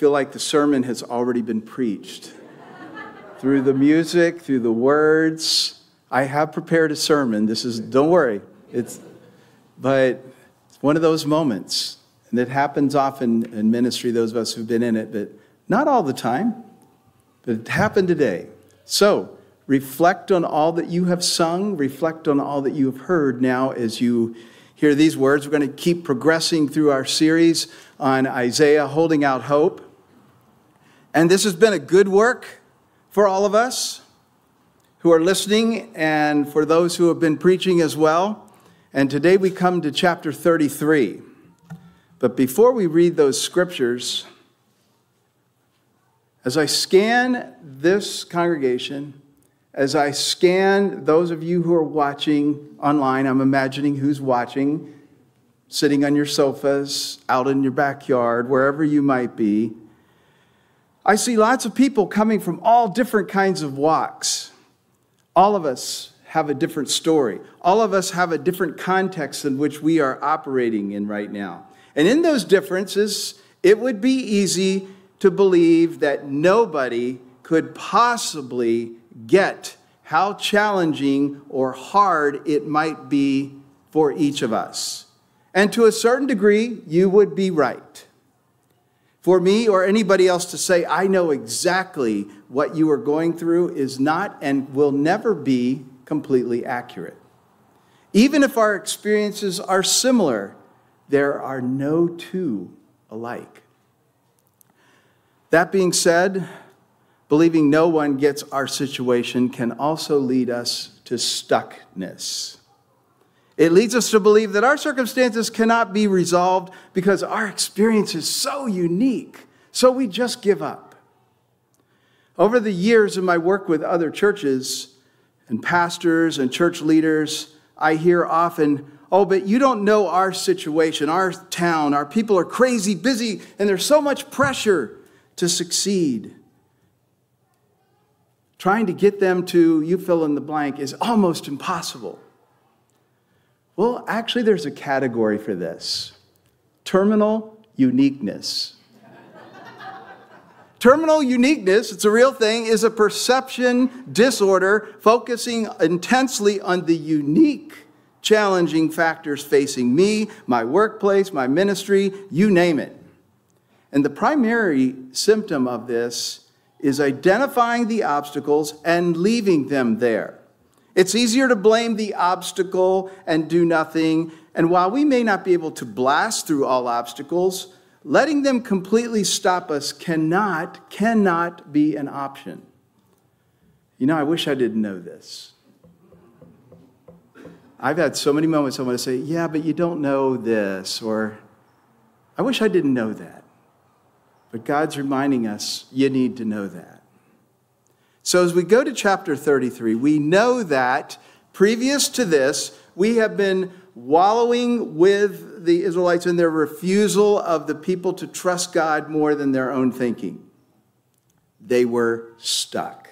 feel like the sermon has already been preached. through the music, through the words. I have prepared a sermon. This is, don't worry. It's, but it's one of those moments. And it happens often in ministry, those of us who've been in it, but not all the time. But it happened today. So, reflect on all that you have sung, reflect on all that you have heard now as you hear these words. We're going to keep progressing through our series on Isaiah, Holding Out Hope. And this has been a good work for all of us who are listening and for those who have been preaching as well. And today we come to chapter 33. But before we read those scriptures, as I scan this congregation, as I scan those of you who are watching online, I'm imagining who's watching, sitting on your sofas, out in your backyard, wherever you might be. I see lots of people coming from all different kinds of walks. All of us have a different story. All of us have a different context in which we are operating in right now. And in those differences, it would be easy to believe that nobody could possibly get how challenging or hard it might be for each of us. And to a certain degree, you would be right. For me or anybody else to say, I know exactly what you are going through, is not and will never be completely accurate. Even if our experiences are similar, there are no two alike. That being said, believing no one gets our situation can also lead us to stuckness. It leads us to believe that our circumstances cannot be resolved because our experience is so unique, so we just give up. Over the years in my work with other churches and pastors and church leaders, I hear often, oh, but you don't know our situation, our town, our people are crazy busy, and there's so much pressure to succeed trying to get them to, you fill in the blank, is almost impossible. Well, actually, there's a category for this terminal uniqueness. terminal uniqueness, it's a real thing, is a perception disorder focusing intensely on the unique, challenging factors facing me, my workplace, my ministry, you name it. And the primary symptom of this is identifying the obstacles and leaving them there. It's easier to blame the obstacle and do nothing. And while we may not be able to blast through all obstacles, letting them completely stop us cannot, cannot be an option. You know, I wish I didn't know this. I've had so many moments I want to say, yeah, but you don't know this, or I wish I didn't know that. But God's reminding us, you need to know that. So as we go to chapter 33, we know that previous to this, we have been wallowing with the Israelites in their refusal of the people to trust God more than their own thinking. They were stuck.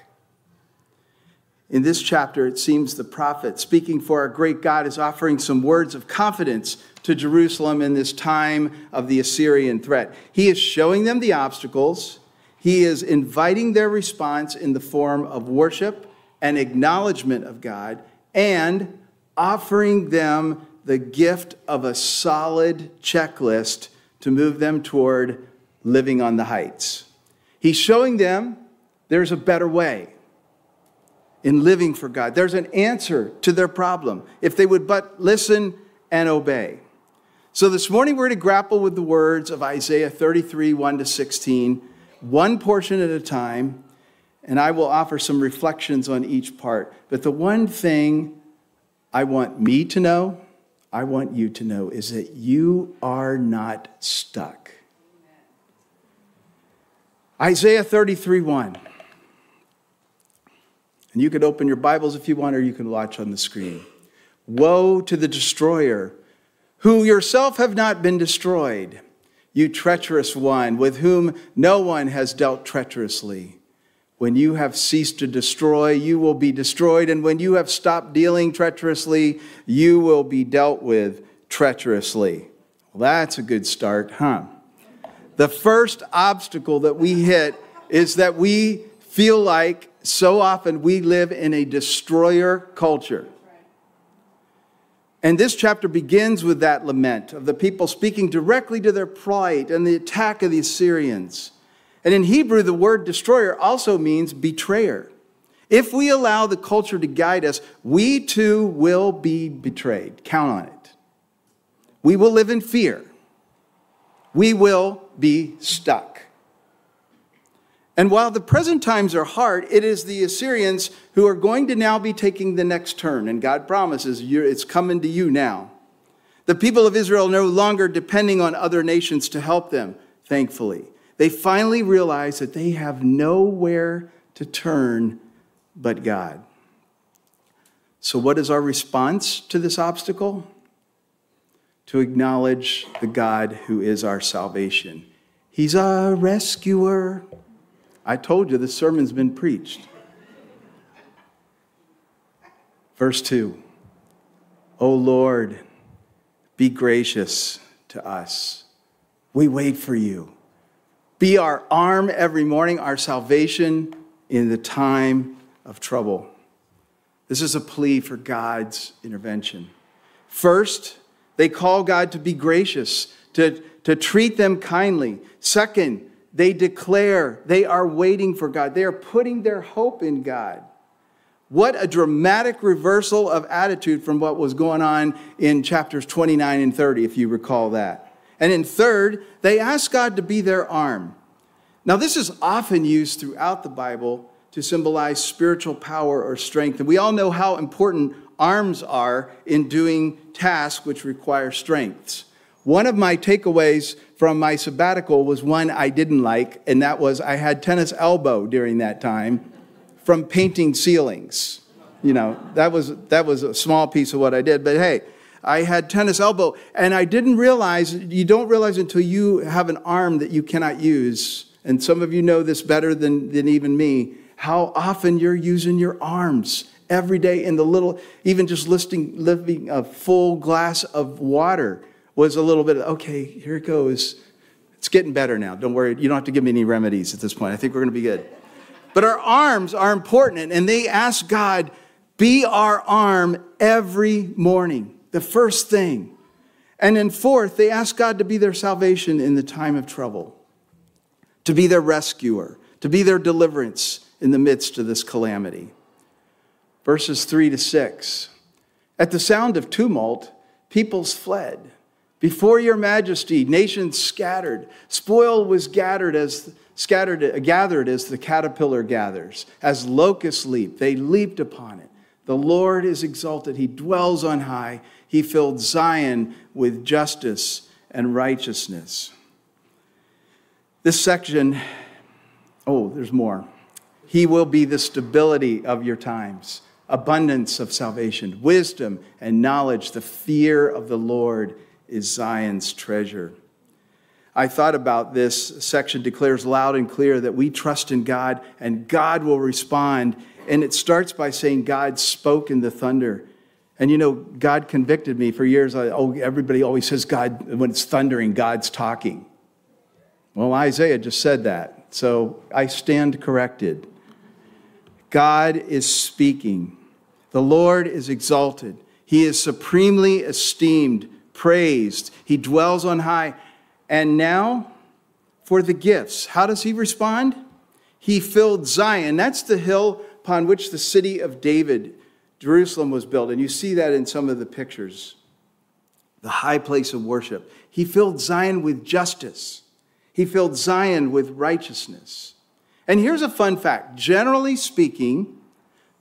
In this chapter, it seems the prophet, speaking for our great God, is offering some words of confidence to Jerusalem in this time of the Assyrian threat. He is showing them the obstacles, he is inviting their response in the form of worship and acknowledgement of God, and offering them the gift of a solid checklist to move them toward living on the heights. He's showing them there's a better way in living for God. There's an answer to their problem if they would but listen and obey. So this morning we're to grapple with the words of Isaiah 33, 1 to 16, one portion at a time, and I will offer some reflections on each part. But the one thing I want me to know, I want you to know, is that you are not stuck. Isaiah 33, 1. And you can open your Bibles if you want, or you can watch on the screen. Woe to the destroyer, who yourself have not been destroyed, you treacherous one, with whom no one has dealt treacherously. When you have ceased to destroy, you will be destroyed, and when you have stopped dealing treacherously, you will be dealt with treacherously. Well, that's a good start, huh? The first obstacle that we hit is that we feel like so often we live in a destroyer culture. And this chapter begins with that lament of the people speaking directly to their plight and the attack of the Assyrians. And in Hebrew, the word destroyer also means betrayer. If we allow the culture to guide us, we too will be betrayed. Count on it. We will live in fear. We will be stuck. And while the present times are hard, it is the Assyrians who are going to now be taking the next turn. And God promises it's coming to you now. The people of Israel are no longer depending on other nations to help them, thankfully. They finally realize that they have nowhere to turn but God. So, what is our response to this obstacle? To acknowledge the God who is our salvation. He's our rescuer. I told you the sermon's been preached. Verse 2 O Lord, be gracious to us. We wait for you. Be our arm every morning, our salvation in the time of trouble. This is a plea for God's intervention. First, they call God to be gracious, to, to treat them kindly. Second, they declare they are waiting for God. They are putting their hope in God. What a dramatic reversal of attitude from what was going on in chapters 29 and 30, if you recall that. And in third, they ask God to be their arm. Now, this is often used throughout the Bible to symbolize spiritual power or strength. And we all know how important arms are in doing tasks which require strengths. One of my takeaways from my sabbatical was one I didn't like, and that was I had tennis elbow during that time from painting ceilings. You know, that was, that was a small piece of what I did, but hey, I had tennis elbow, and I didn't realize, you don't realize until you have an arm that you cannot use, and some of you know this better than, than even me, how often you're using your arms every day in the little, even just listing, living a full glass of water was a little bit, okay, here it goes. It's getting better now. Don't worry. You don't have to give me any remedies at this point. I think we're going to be good. But our arms are important, and they ask God, be our arm every morning, the first thing. And then, fourth, they ask God to be their salvation in the time of trouble, to be their rescuer, to be their deliverance in the midst of this calamity. Verses 3 to 6. At the sound of tumult, peoples fled. Before your majesty, nations scattered. Spoil was gathered as scattered, uh, gathered as the caterpillar gathers. As locusts leap, they leaped upon it. The Lord is exalted. He dwells on high. He filled Zion with justice and righteousness. This section, oh, there's more. He will be the stability of your times, abundance of salvation, wisdom and knowledge, the fear of the Lord is Zion's treasure. I thought about this section declares loud and clear that we trust in God and God will respond. And it starts by saying God spoke in the thunder. And you know, God convicted me for years. I, oh, everybody always says God, when it's thundering, God's talking. Well, Isaiah just said that. So I stand corrected. God is speaking. The Lord is exalted. He is supremely esteemed praised. He dwells on high. And now for the gifts. How does he respond? He filled Zion. That's the hill upon which the city of David, Jerusalem, was built. And you see that in some of the pictures. The high place of worship. He filled Zion with justice, he filled Zion with righteousness. And here's a fun fact generally speaking,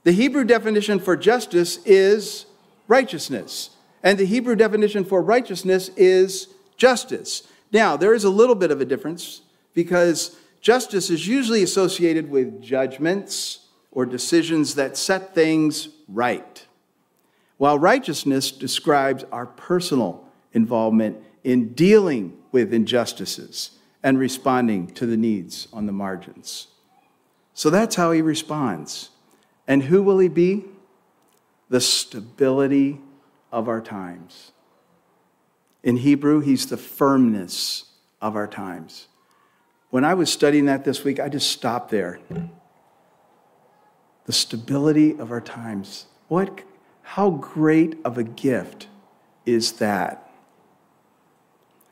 the Hebrew definition for justice is righteousness. And the Hebrew definition for righteousness is justice. Now, there is a little bit of a difference because justice is usually associated with judgments or decisions that set things right, while righteousness describes our personal involvement in dealing with injustices and responding to the needs on the margins. So that's how he responds. And who will he be? The stability of our times. In Hebrew, he's the firmness of our times. When I was studying that this week, I just stopped there. The stability of our times. What, how great of a gift is that?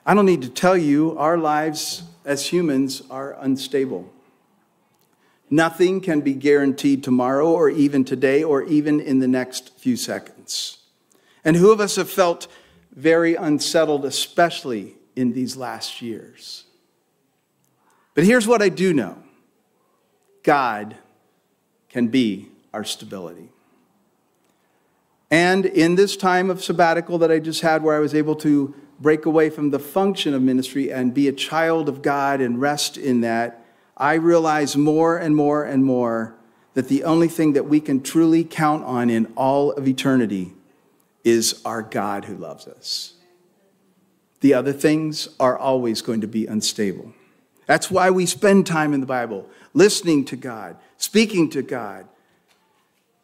I don't need to tell you, our lives as humans are unstable. Nothing can be guaranteed tomorrow or even today or even in the next few seconds. And who of us have felt very unsettled, especially in these last years? But here's what I do know God can be our stability. And in this time of sabbatical that I just had, where I was able to break away from the function of ministry and be a child of God and rest in that, I realize more and more and more that the only thing that we can truly count on in all of eternity is our God who loves us. The other things are always going to be unstable. That's why we spend time in the Bible, listening to God, speaking to God,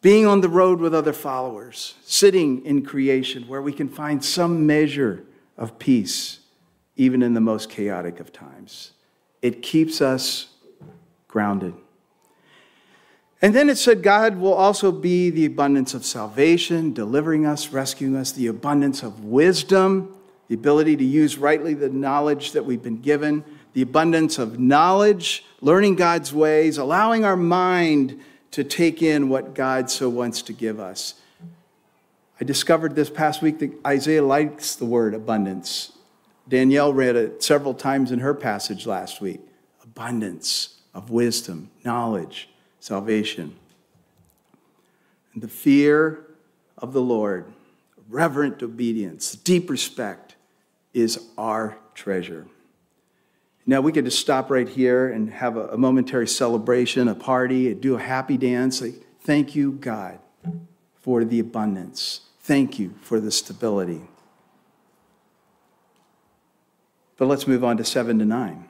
being on the road with other followers, sitting in creation where we can find some measure of peace, even in the most chaotic of times. It keeps us grounded. And then it said, God will also be the abundance of salvation, delivering us, rescuing us, the abundance of wisdom, the ability to use rightly the knowledge that we've been given, the abundance of knowledge, learning God's ways, allowing our mind to take in what God so wants to give us. I discovered this past week that Isaiah likes the word abundance. Danielle read it several times in her passage last week. Abundance of wisdom, knowledge, salvation. And the fear of the Lord, reverent obedience, deep respect is our treasure. Now, we could just stop right here and have a, momentary celebration, a party, do a happy dance. Like, thank you, God, for the abundance. Thank you for the stability. But let's move on to seven to nine.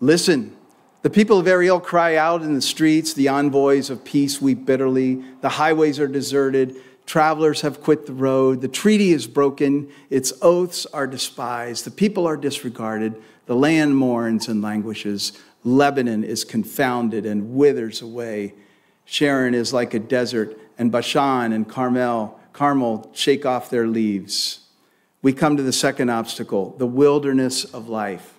Listen, the people of Ariel cry out in the streets. The envoys of peace weep bitterly. The highways are deserted. Travelers have quit the road. The treaty is broken. Its oaths are despised. The people are disregarded. The land mourns and languishes. Lebanon is confounded and withers away. Sharon is like a desert, and Bashan and Carmel, Carmel shake off their leaves. We come to the second obstacle, the wilderness of life.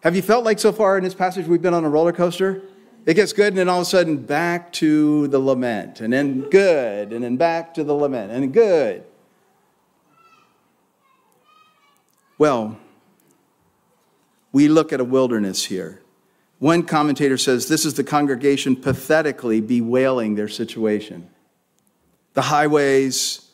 Have you felt like so far in this passage we've been on a roller coaster? It gets good, and then all of a sudden back to the lament, and then good, and then back to the lament, and good. Well, we look at a wilderness here. One commentator says this is the congregation pathetically bewailing their situation. The highways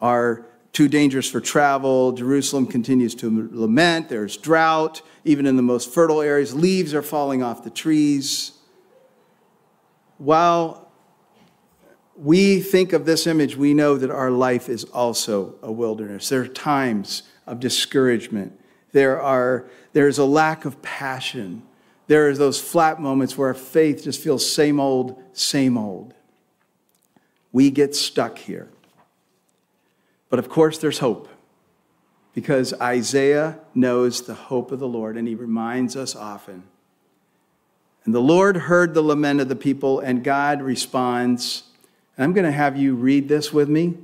are too dangerous for travel. Jerusalem continues to lament. There's drought, even in the most fertile areas. Leaves are falling off the trees. While we think of this image, we know that our life is also a wilderness. There are times of discouragement. There are, there's a lack of passion. There are those flat moments where our faith just feels same old, same old. We get stuck here. But of course, there's hope because Isaiah knows the hope of the Lord and he reminds us often. And the Lord heard the lament of the people, and God responds. I'm going to have you read this with me.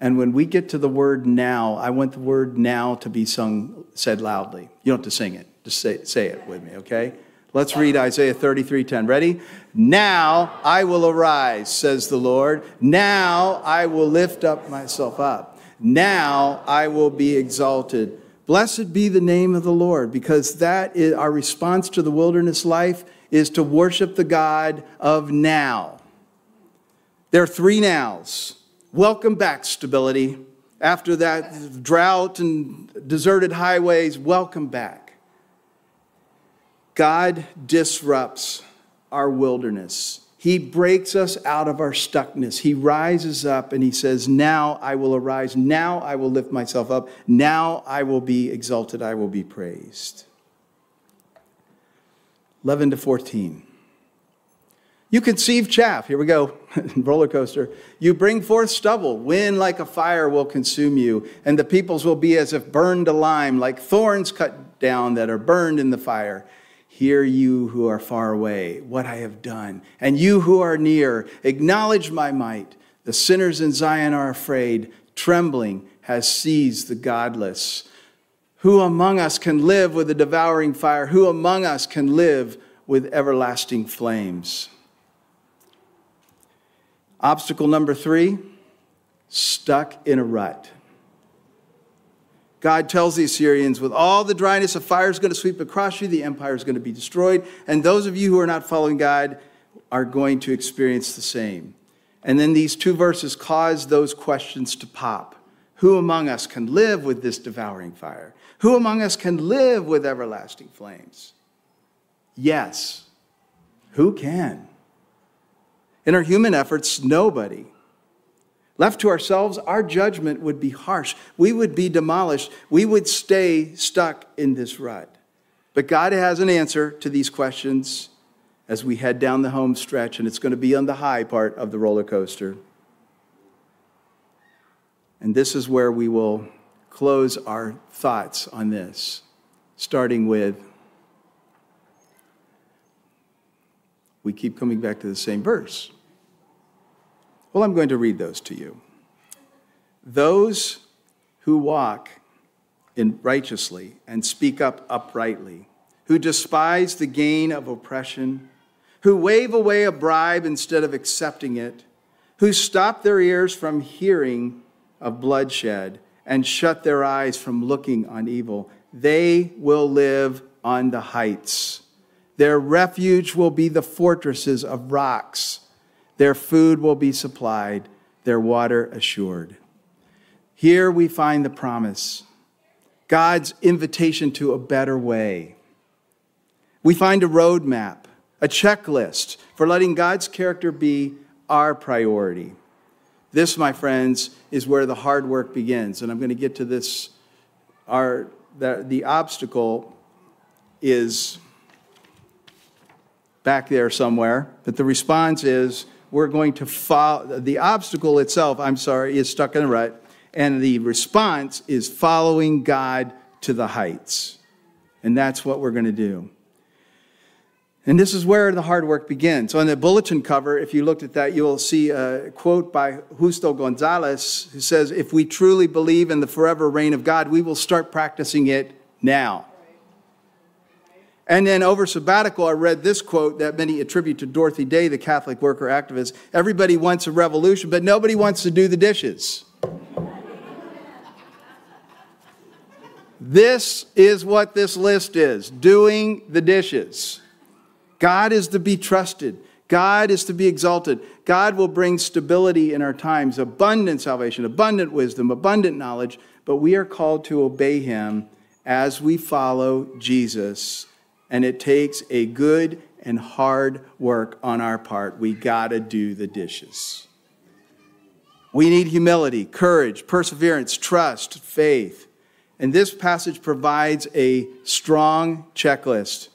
And when we get to the word now, I want the word now to be sung, said loudly. You don't have to sing it, just say, say it with me, okay? Let's read Isaiah 33:10. Ready? Now I will arise, says the Lord. Now I will lift up myself up. Now I will be exalted. Blessed be the name of the Lord, because that is our response to the wilderness life is to worship the God of now. There are three nows. Welcome back, stability. After that drought and deserted highways, welcome back. God disrupts our wilderness. He breaks us out of our stuckness. He rises up and he says, Now I will arise. Now I will lift myself up. Now I will be exalted. I will be praised. 11 to 14. You conceive chaff. Here we go. Roller coaster. You bring forth stubble. Wind like a fire will consume you, and the peoples will be as if burned to lime, like thorns cut cut down, that are burned in the fire. Hear you who are far away, what I have done. And you who are near, acknowledge my might. The sinners in Zion are afraid. Trembling has seized the godless. Who among us can live with the devouring fire? Who among us can live with everlasting flames? Obstacle number three stuck in a rut. God tells the Assyrians, with all the dryness, a fire is going to sweep across you, the empire is going to be destroyed, and those of you who are not following God are going to experience the same. And then these two verses cause those questions to pop. Who among us can live with this devouring fire? Who among us can live with everlasting flames? Yes. Who can? In our human efforts, nobody. Left to ourselves, our judgment would be harsh. We would be demolished. We would stay stuck in this rut. But God has an answer to these questions as we head down the home stretch, and it's going to be on the high part of the roller coaster. And this is where we will close our thoughts on this, starting with we keep coming back to the same verse. Well, I'm going to read those to you. Those who walk in righteously and speak up uprightly, who despise the gain of oppression, who wave away a bribe instead of accepting it, who stop their ears from hearing of bloodshed and shut their eyes from looking on evil, they will live on the heights. Their refuge will be the fortresses of rocks their food will be supplied, their water assured. Here we find the promise God's invitation to a better way. We find a roadmap, a checklist for letting God's character be our priority. This, my friends, is where the hard work begins. And I'm going to get to this. Our, the, the obstacle is back there somewhere, but the response is we're going to follow, the obstacle itself, I'm sorry, is stuck in a rut, and the response is following God to the heights. And that's what we're going to do. And this is where the hard work begins. So on the bulletin cover, if you looked at that, you'll see a quote by Justo Gonzalez who says, If we truly believe in the forever reign of God, we will start practicing it now. And then over sabbatical, I read this quote that many attribute to Dorothy Day, the Catholic worker activist Everybody wants a revolution, but nobody wants to do the dishes. this is what this list is doing the dishes. God is to be trusted. God is to be exalted. God will bring stability in our times, abundant salvation, abundant wisdom, abundant knowledge, but we are called to obey Him as we follow Jesus and it takes a good and hard work on our part. We got to do the dishes. We need humility, courage, perseverance, trust, faith. And this passage provides a strong checklist.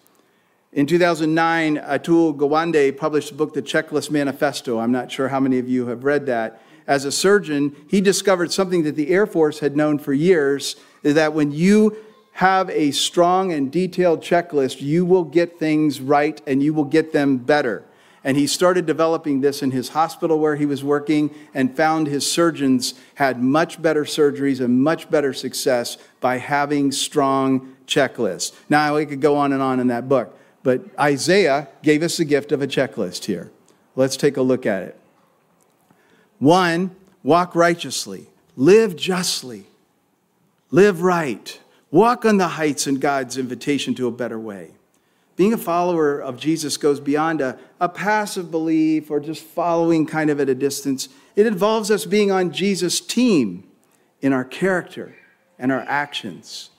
In 2009, Atul Gawande published a book, The Checklist Manifesto. I'm not sure how many of you have read that. As a surgeon, he discovered something that the Air Force had known for years is that when you have a strong and detailed checklist, you will get things right and you will get them better. And he started developing this in his hospital where he was working and found his surgeons had much better surgeries and much better success by having strong checklists. Now, we could go on and on in that book, but Isaiah gave us the gift of a checklist here. Let's take a look at it. One, walk righteously, live justly, live right Walk on the heights in God's invitation to a better way. Being a follower of Jesus goes beyond a, a passive belief or just following kind of at a distance. It involves us being on Jesus' team in our character and our actions.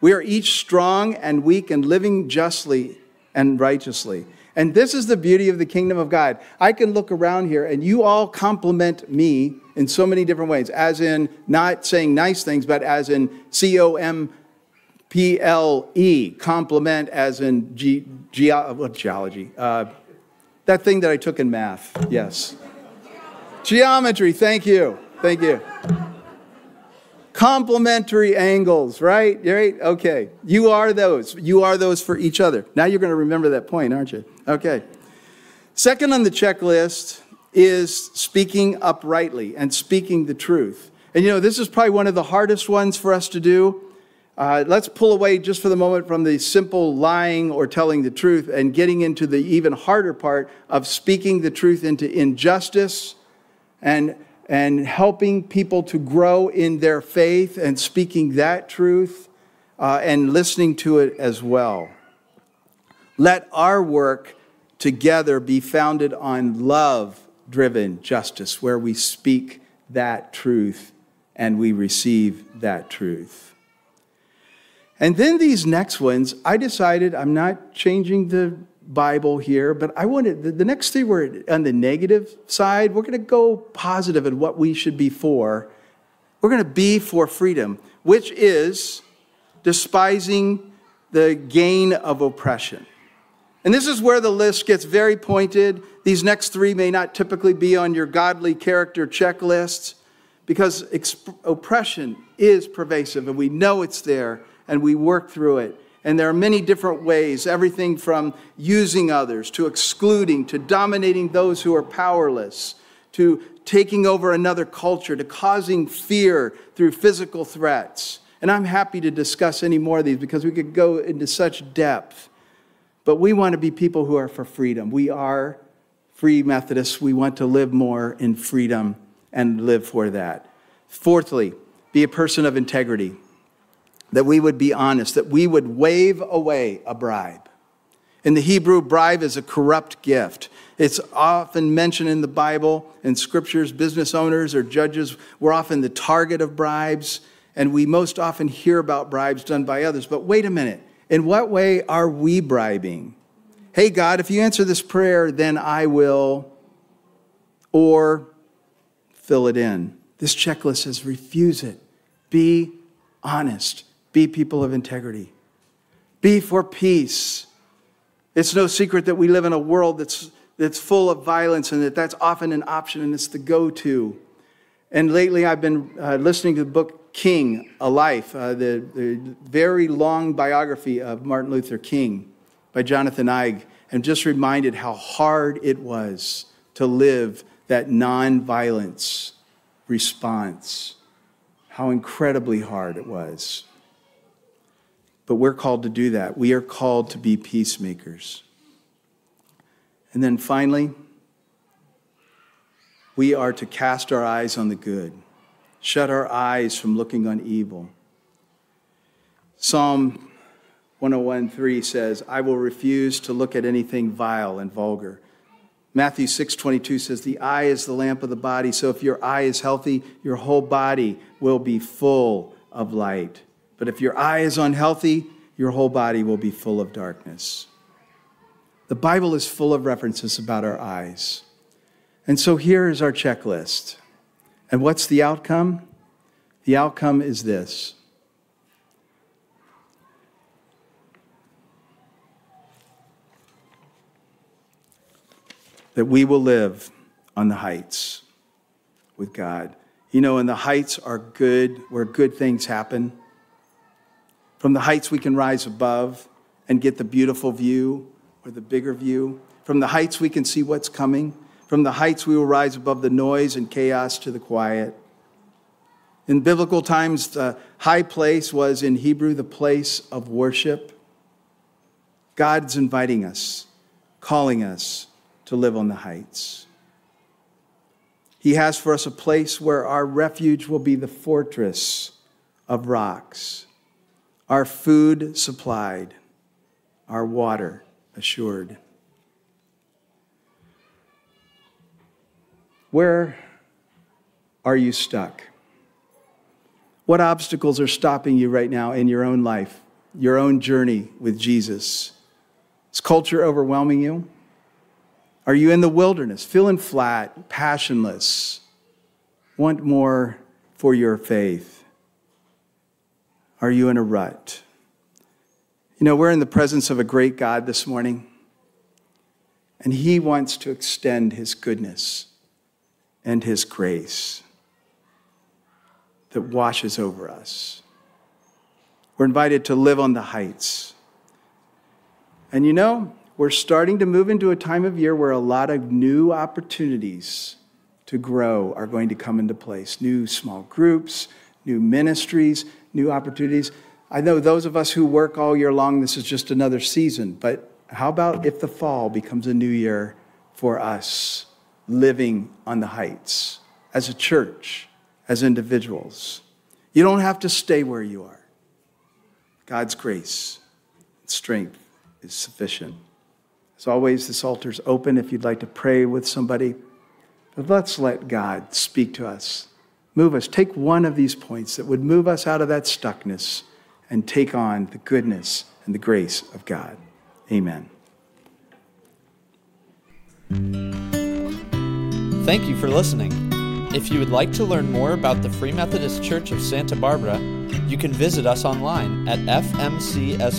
We are each strong and weak and living justly and righteously. And this is the beauty of the kingdom of God. I can look around here and you all compliment me in so many different ways, as in not saying nice things, but as in C O M P L E, compliment as in ge- ge- what, geology. Uh, that thing that I took in math, yes. Geometry, thank you. Thank you. Complementary angles, right? Right? Okay. You are those. You are those for each other. Now you're going to remember that point, aren't you? Okay. Second on the checklist is speaking uprightly and speaking the truth. And you know, this is probably one of the hardest ones for us to do. Uh, let's pull away just for the moment from the simple lying or telling the truth and getting into the even harder part of speaking the truth into injustice and, and helping people to grow in their faith and speaking that truth uh, and listening to it as well. Let our work together be founded on love driven justice, where we speak that truth and we receive that truth. And then these next ones, I decided I'm not changing the Bible here, but I wanted the, the next three were on the negative side. We're going to go positive in what we should be for. We're going to be for freedom, which is despising the gain of oppression. And this is where the list gets very pointed. These next three may not typically be on your godly character checklists because oppression is pervasive and we know it's there and we work through it. And there are many different ways everything from using others to excluding to dominating those who are powerless to taking over another culture to causing fear through physical threats. And I'm happy to discuss any more of these because we could go into such depth. But we want to be people who are for freedom. We are free Methodists. We want to live more in freedom and live for that. Fourthly, be a person of integrity, that we would be honest, that we would wave away a bribe. In the Hebrew, bribe is a corrupt gift. It's often mentioned in the Bible, in scriptures, business owners or judges were often the target of bribes, and we most often hear about bribes done by others. But wait a minute, in what way are we bribing? hey, God, if you answer this prayer, then I will, or fill it in. This checklist says refuse it. Be honest. Be people of integrity. Be for peace. It's no secret that we live in a world that's, that's full of violence and that that's often an option and it's the go to. And lately I've been uh, listening to the book King, A Life, uh, the, the very long biography of Martin Luther King by Jonathan Eig, and just reminded how hard it was to live that nonviolence response, how incredibly hard it was. But we're called to do that. We are called to be peacemakers. And then finally, we are to cast our eyes on the good, shut our eyes from looking on evil. Psalm 101.3 says, I will refuse to look at anything vile and vulgar. Matthew 6:22 says the eye is the lamp of the body so if your eye is healthy your whole body will be full of light but if your eye is unhealthy your whole body will be full of darkness. The Bible is full of references about our eyes. And so here is our checklist. And what's the outcome? The outcome is this that we will live on the heights with God. You know, and the heights are good, where good things happen. From the heights, we can rise above and get the beautiful view or the bigger view. From the heights, we can see what's coming. From the heights, we will rise above the noise and chaos to the quiet. In biblical times, the high place was in Hebrew the place of worship. God's inviting us, calling us to live on the heights. He has for us a place where our refuge will be the fortress of rocks, our food supplied, our water assured. Where are you stuck? What obstacles are stopping you right now in your own life, your own journey with Jesus? Is culture overwhelming you? Are you in the wilderness, feeling flat, passionless, want more for your faith? Are you in a rut? You know, we're in the presence of a great God this morning, and He wants to extend His goodness and His grace. that washes over us. We're invited to live on the heights. And you know, we're starting to move into a time of year where a lot of new opportunities to grow are going to come into place new small groups, new ministries, new opportunities. I know those of us who work all year long, this is just another season, but how about if the fall becomes a new year for us living on the heights as a church, as individuals? You don't have to stay where you are. God's grace and strength is sufficient. As always, this altar is open if you'd like to pray with somebody. But let's let God speak to us. Move us. Take one of these points that would move us out of that stuckness and take on the goodness and the grace of God. Amen. Thank you for listening. If you would like to learn more about the Free Methodist Church of Santa Barbara, you can visit us online at fmcsb.org.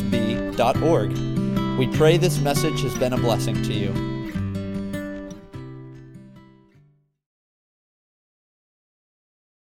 We pray this message has been a blessing to you.